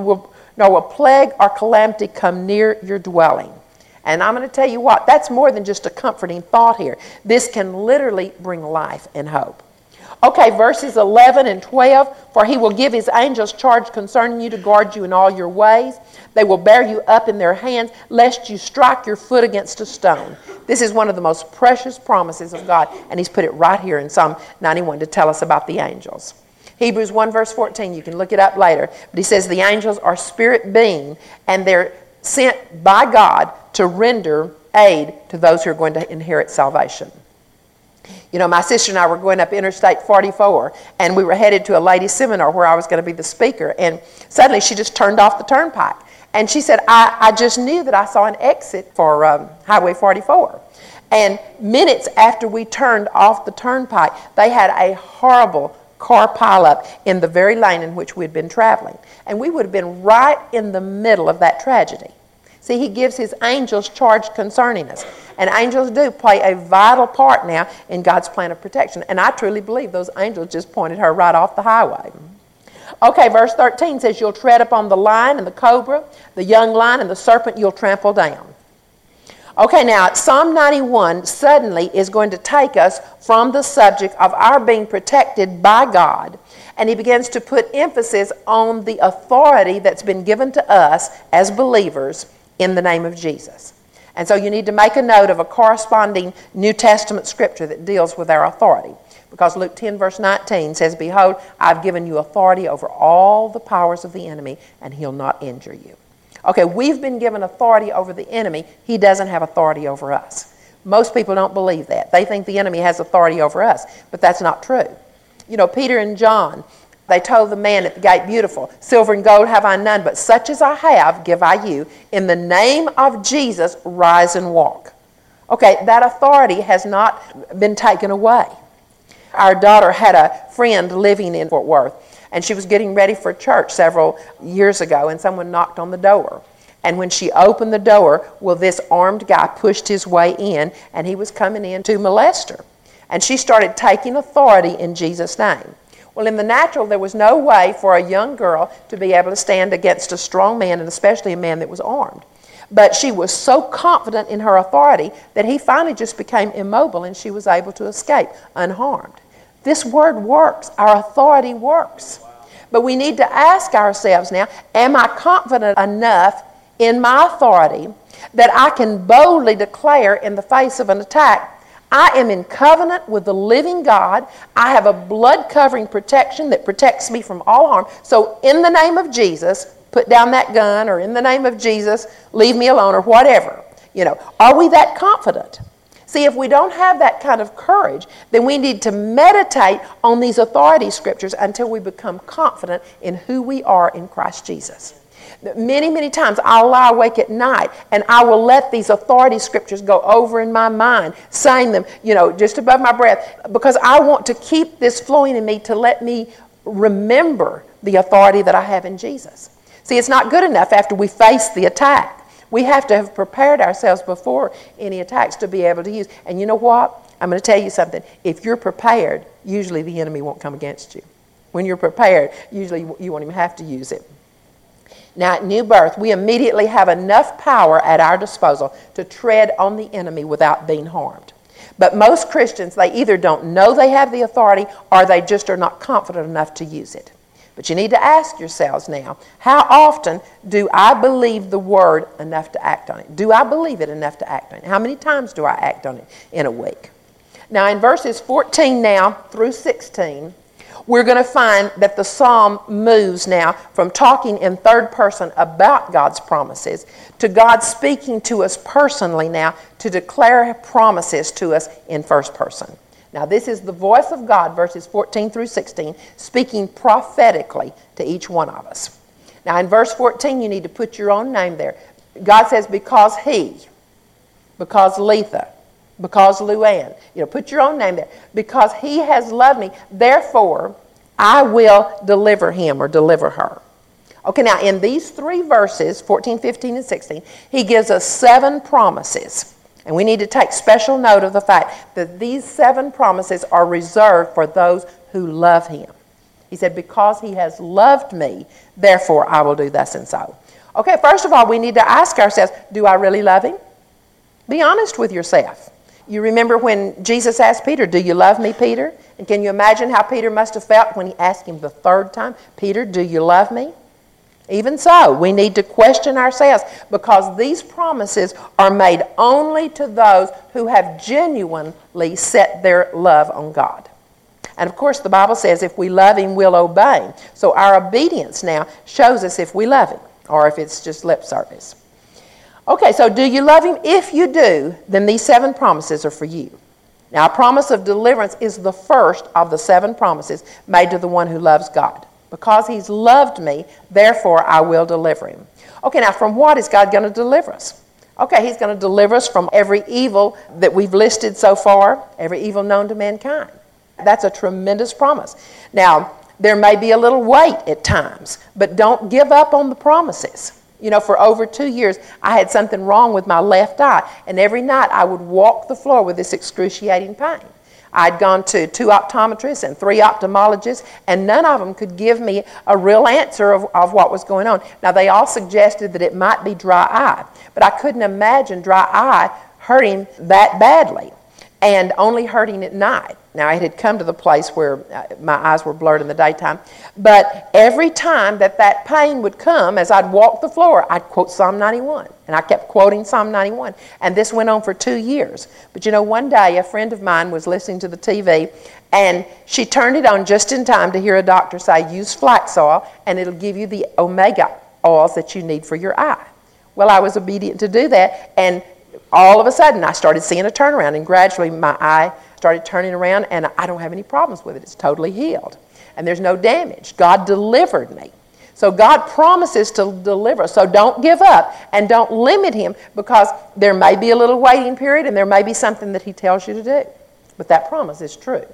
nor will plague or calamity come near your dwelling. And I'm going to tell you what, that's more than just a comforting thought here. This can literally bring life and hope. Okay, verses 11 and 12. For he will give his angels charge concerning you to guard you in all your ways. They will bear you up in their hands, lest you strike your foot against a stone. This is one of the most precious promises of God, and he's put it right here in Psalm 91 to tell us about the angels. Hebrews 1, verse 14, you can look it up later. But he says the angels are spirit being, and they're sent by God to render aid to those who are going to inherit salvation. You know, my sister and I were going up Interstate 44, and we were headed to a ladies' seminar where I was going to be the speaker. And suddenly she just turned off the turnpike. And she said, I, I just knew that I saw an exit for um, Highway 44. And minutes after we turned off the turnpike, they had a horrible car pileup in the very lane in which we'd been traveling. And we would have been right in the middle of that tragedy. See, he gives his angels charge concerning us. And angels do play a vital part now in God's plan of protection. And I truly believe those angels just pointed her right off the highway. Okay, verse 13 says, You'll tread upon the lion and the cobra, the young lion and the serpent you'll trample down. Okay, now Psalm 91 suddenly is going to take us from the subject of our being protected by God, and he begins to put emphasis on the authority that's been given to us as believers in the name of Jesus. And so you need to make a note of a corresponding New Testament scripture that deals with our authority. Because Luke 10, verse 19 says, Behold, I've given you authority over all the powers of the enemy, and he'll not injure you. Okay, we've been given authority over the enemy. He doesn't have authority over us. Most people don't believe that. They think the enemy has authority over us, but that's not true. You know, Peter and John, they told the man at the gate, Beautiful, silver and gold have I none, but such as I have give I you. In the name of Jesus, rise and walk. Okay, that authority has not been taken away. Our daughter had a friend living in Fort Worth, and she was getting ready for church several years ago, and someone knocked on the door. And when she opened the door, well, this armed guy pushed his way in, and he was coming in to molest her. And she started taking authority in Jesus' name. Well, in the natural, there was no way for a young girl to be able to stand against a strong man, and especially a man that was armed. But she was so confident in her authority that he finally just became immobile and she was able to escape unharmed. This word works, our authority works. But we need to ask ourselves now Am I confident enough in my authority that I can boldly declare in the face of an attack I am in covenant with the living God. I have a blood covering protection that protects me from all harm. So, in the name of Jesus, put down that gun, or in the name of Jesus, leave me alone, or whatever. You know, are we that confident? See, if we don't have that kind of courage, then we need to meditate on these authority scriptures until we become confident in who we are in Christ Jesus. Many, many times I'll lie awake at night and I will let these authority scriptures go over in my mind, saying them, you know, just above my breath, because I want to keep this flowing in me to let me remember the authority that I have in Jesus. See, it's not good enough after we face the attack. We have to have prepared ourselves before any attacks to be able to use. And you know what? I'm going to tell you something. If you're prepared, usually the enemy won't come against you. When you're prepared, usually you won't even have to use it. Now, at new birth, we immediately have enough power at our disposal to tread on the enemy without being harmed. But most Christians, they either don't know they have the authority or they just are not confident enough to use it. But you need to ask yourselves now how often do I believe the word enough to act on it? Do I believe it enough to act on it? How many times do I act on it in a week? Now, in verses 14 now through 16, we're going to find that the psalm moves now from talking in third person about God's promises to God speaking to us personally now to declare promises to us in first person. Now, this is the voice of God, verses 14 through 16, speaking prophetically to each one of us. Now, in verse 14, you need to put your own name there. God says, because He, because Letha, because Luann. You know, put your own name there. Because he has loved me, therefore I will deliver him or deliver her. Okay, now in these three verses, 14, 15, and 16, he gives us seven promises. And we need to take special note of the fact that these seven promises are reserved for those who love him. He said, Because he has loved me, therefore I will do thus and so. Okay, first of all, we need to ask ourselves do I really love him? Be honest with yourself. You remember when Jesus asked Peter, Do you love me, Peter? And can you imagine how Peter must have felt when he asked him the third time, Peter, do you love me? Even so, we need to question ourselves because these promises are made only to those who have genuinely set their love on God. And of course, the Bible says if we love Him, we'll obey Him. So our obedience now shows us if we love Him or if it's just lip service. Okay, so do you love him? If you do, then these seven promises are for you. Now, a promise of deliverance is the first of the seven promises made to the one who loves God. Because he's loved me, therefore I will deliver him. Okay, now from what is God going to deliver us? Okay, he's going to deliver us from every evil that we've listed so far, every evil known to mankind. That's a tremendous promise. Now, there may be a little wait at times, but don't give up on the promises. You know, for over two years, I had something wrong with my left eye, and every night I would walk the floor with this excruciating pain. I'd gone to two optometrists and three ophthalmologists, and none of them could give me a real answer of, of what was going on. Now, they all suggested that it might be dry eye, but I couldn't imagine dry eye hurting that badly and only hurting at night. Now, it had come to the place where uh, my eyes were blurred in the daytime. But every time that that pain would come, as I'd walk the floor, I'd quote Psalm 91. And I kept quoting Psalm 91. And this went on for two years. But you know, one day a friend of mine was listening to the TV, and she turned it on just in time to hear a doctor say, use flax oil, and it'll give you the omega oils that you need for your eye. Well, I was obedient to do that, and all of a sudden I started seeing a turnaround, and gradually my eye started turning around, and I don't have any problems with it. It's totally healed, and there's no damage. God delivered me. So God promises to deliver. So don't give up and don't limit Him because there may be a little waiting period and there may be something that He tells you to do. But that promise is true.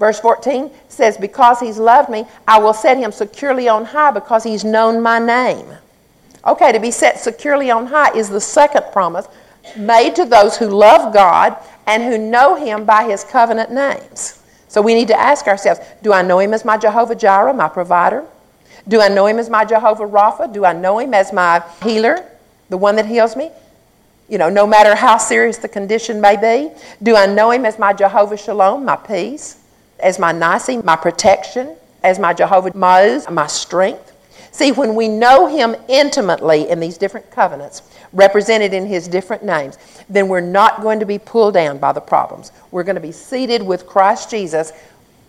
Verse 14 says, Because He's loved me, I will set Him securely on high because He's known my name. Okay, to be set securely on high is the second promise made to those who love God and who know Him by His covenant names. So we need to ask ourselves do I know Him as my Jehovah Jireh, my provider? Do I know Him as my Jehovah Rapha? Do I know Him as my healer, the one that heals me? You know, no matter how serious the condition may be. Do I know Him as my Jehovah Shalom, my peace? As my Nissi, my protection? As my Jehovah Ma'oz, my strength? See, when we know Him intimately in these different covenants, represented in His different names, then we're not going to be pulled down by the problems. We're going to be seated with Christ Jesus,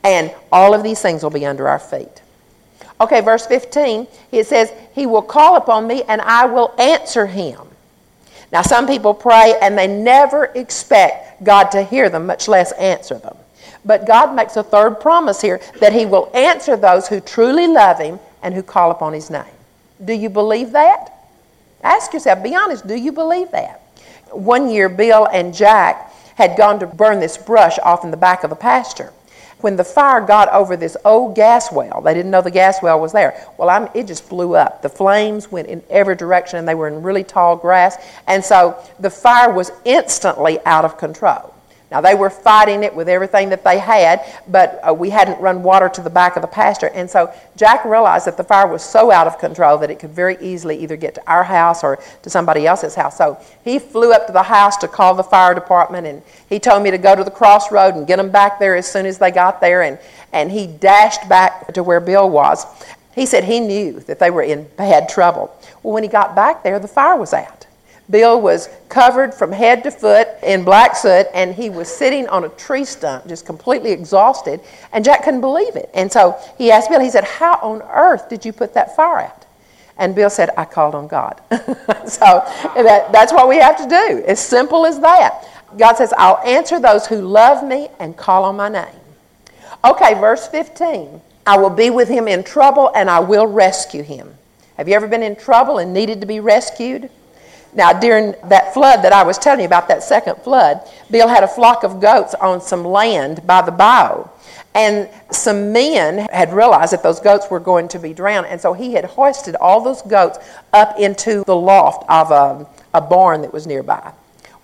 and all of these things will be under our feet. Okay, verse 15, it says, He will call upon me, and I will answer him. Now, some people pray and they never expect God to hear them, much less answer them. But God makes a third promise here that He will answer those who truly love Him and who call upon his name. Do you believe that? Ask yourself, be honest, do you believe that? One year, Bill and Jack had gone to burn this brush off in the back of the pasture. When the fire got over this old gas well, they didn't know the gas well was there. Well, I'm, it just blew up. The flames went in every direction, and they were in really tall grass. And so the fire was instantly out of control. Now, they were fighting it with everything that they had, but uh, we hadn't run water to the back of the pasture. And so Jack realized that the fire was so out of control that it could very easily either get to our house or to somebody else's house. So he flew up to the house to call the fire department, and he told me to go to the crossroad and get them back there as soon as they got there. And, and he dashed back to where Bill was. He said he knew that they were in bad trouble. Well, when he got back there, the fire was out. Bill was covered from head to foot in black soot, and he was sitting on a tree stump, just completely exhausted. And Jack couldn't believe it. And so he asked Bill, he said, How on earth did you put that fire out? And Bill said, I called on God. so that, that's what we have to do. As simple as that. God says, I'll answer those who love me and call on my name. Okay, verse 15. I will be with him in trouble and I will rescue him. Have you ever been in trouble and needed to be rescued? Now, during that flood that I was telling you about, that second flood, Bill had a flock of goats on some land by the bayou. And some men had realized that those goats were going to be drowned. And so he had hoisted all those goats up into the loft of a, a barn that was nearby.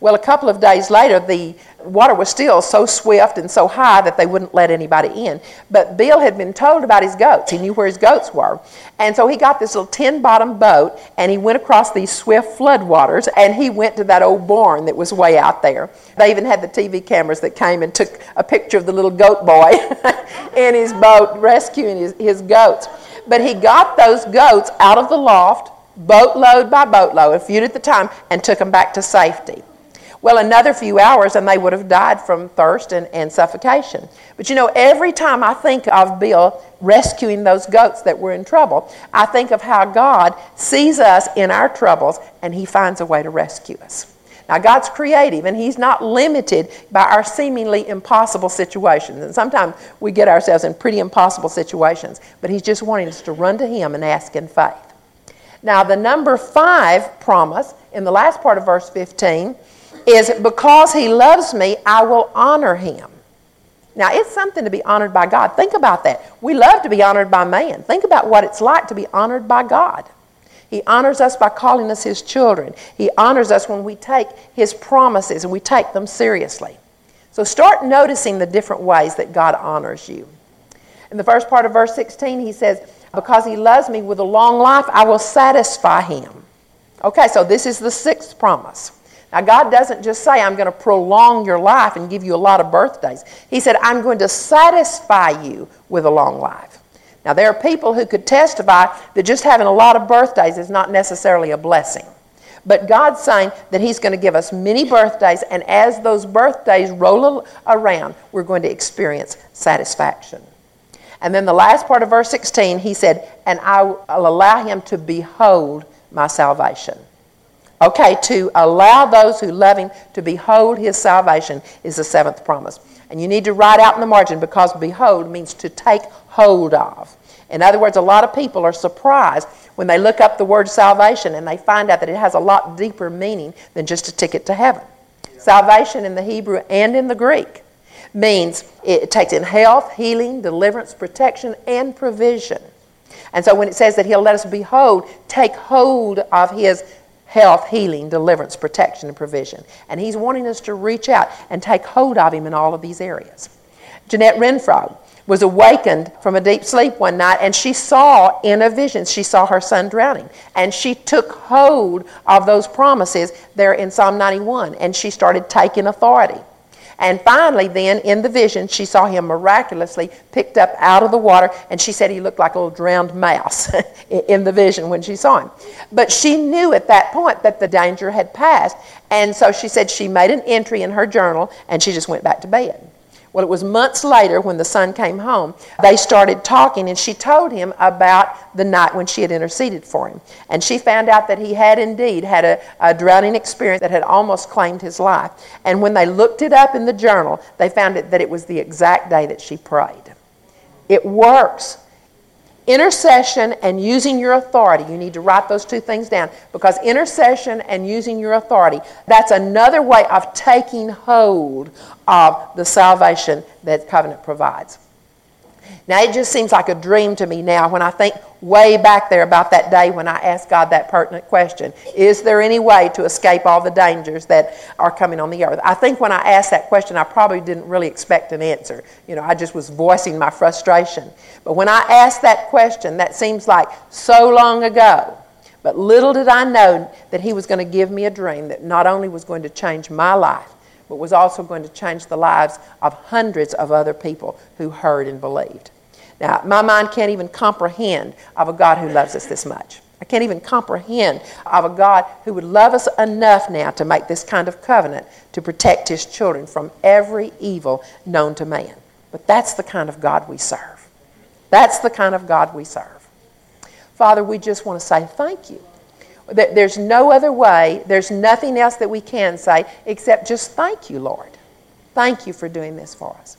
Well, a couple of days later, the water was still so swift and so high that they wouldn't let anybody in. But Bill had been told about his goats. He knew where his goats were. And so he got this little tin bottom boat and he went across these swift flood waters and he went to that old barn that was way out there. They even had the TV cameras that came and took a picture of the little goat boy in his boat rescuing his, his goats. But he got those goats out of the loft, boatload by boatload, a few at the time, and took them back to safety. Well, another few hours and they would have died from thirst and, and suffocation. But you know, every time I think of Bill rescuing those goats that were in trouble, I think of how God sees us in our troubles and he finds a way to rescue us. Now, God's creative and He's not limited by our seemingly impossible situations. And sometimes we get ourselves in pretty impossible situations, but He's just wanting us to run to Him and ask in faith. Now, the number five promise in the last part of verse 15 is because He loves me, I will honor Him. Now, it's something to be honored by God. Think about that. We love to be honored by man. Think about what it's like to be honored by God. He honors us by calling us His children. He honors us when we take His promises and we take them seriously. So start noticing the different ways that God honors you. In the first part of verse 16, He says, Because He loves me with a long life, I will satisfy Him. Okay, so this is the sixth promise. Now, God doesn't just say, I'm going to prolong your life and give you a lot of birthdays. He said, I'm going to satisfy you with a long life. Now, there are people who could testify that just having a lot of birthdays is not necessarily a blessing. But God's saying that He's going to give us many birthdays, and as those birthdays roll around, we're going to experience satisfaction. And then the last part of verse 16, He said, And I will allow him to behold my salvation. Okay, to allow those who love him to behold his salvation is the seventh promise. And you need to write out in the margin because behold means to take hold of. In other words, a lot of people are surprised when they look up the word salvation and they find out that it has a lot deeper meaning than just a ticket to heaven. Salvation in the Hebrew and in the Greek means it takes in health, healing, deliverance, protection, and provision. And so when it says that he'll let us behold, take hold of his health, healing, deliverance, protection, and provision. And He's wanting us to reach out and take hold of Him in all of these areas. Jeanette Renfro was awakened from a deep sleep one night and she saw in a vision, she saw her son drowning. And she took hold of those promises there in Psalm 91 and she started taking authority. And finally, then, in the vision, she saw him miraculously picked up out of the water, and she said he looked like a little drowned mouse in the vision when she saw him. But she knew at that point that the danger had passed, and so she said she made an entry in her journal, and she just went back to bed. Well, it was months later when the son came home, they started talking, and she told him about the night when she had interceded for him. And she found out that he had indeed had a, a drowning experience that had almost claimed his life. And when they looked it up in the journal, they found it, that it was the exact day that she prayed. It works. Intercession and using your authority, you need to write those two things down because intercession and using your authority, that's another way of taking hold of the salvation that covenant provides. Now, it just seems like a dream to me now when I think way back there about that day when I asked God that pertinent question Is there any way to escape all the dangers that are coming on the earth? I think when I asked that question, I probably didn't really expect an answer. You know, I just was voicing my frustration. But when I asked that question, that seems like so long ago. But little did I know that He was going to give me a dream that not only was going to change my life, but was also going to change the lives of hundreds of other people who heard and believed. Now, my mind can't even comprehend of a God who loves us this much. I can't even comprehend of a God who would love us enough now to make this kind of covenant to protect his children from every evil known to man. But that's the kind of God we serve. That's the kind of God we serve. Father, we just want to say thank you there's no other way, there's nothing else that we can say except just thank you, Lord. Thank you for doing this for us.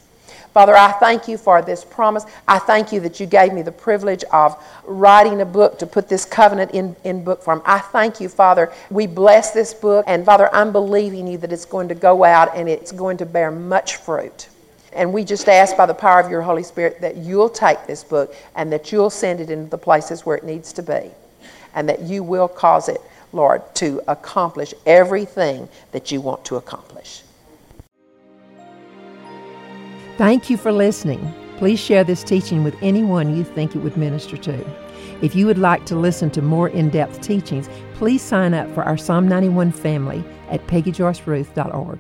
Father, I thank you for this promise. I thank you that you gave me the privilege of writing a book to put this covenant in, in book form. I thank you, Father. We bless this book, and Father, I'm believing you that it's going to go out and it's going to bear much fruit. And we just ask by the power of your Holy Spirit that you'll take this book and that you'll send it into the places where it needs to be and that you will cause it, Lord, to accomplish everything that you want to accomplish. Thank you for listening. Please share this teaching with anyone you think it would minister to. If you would like to listen to more in depth teachings, please sign up for our Psalm 91 family at peggyjoyceruth.org.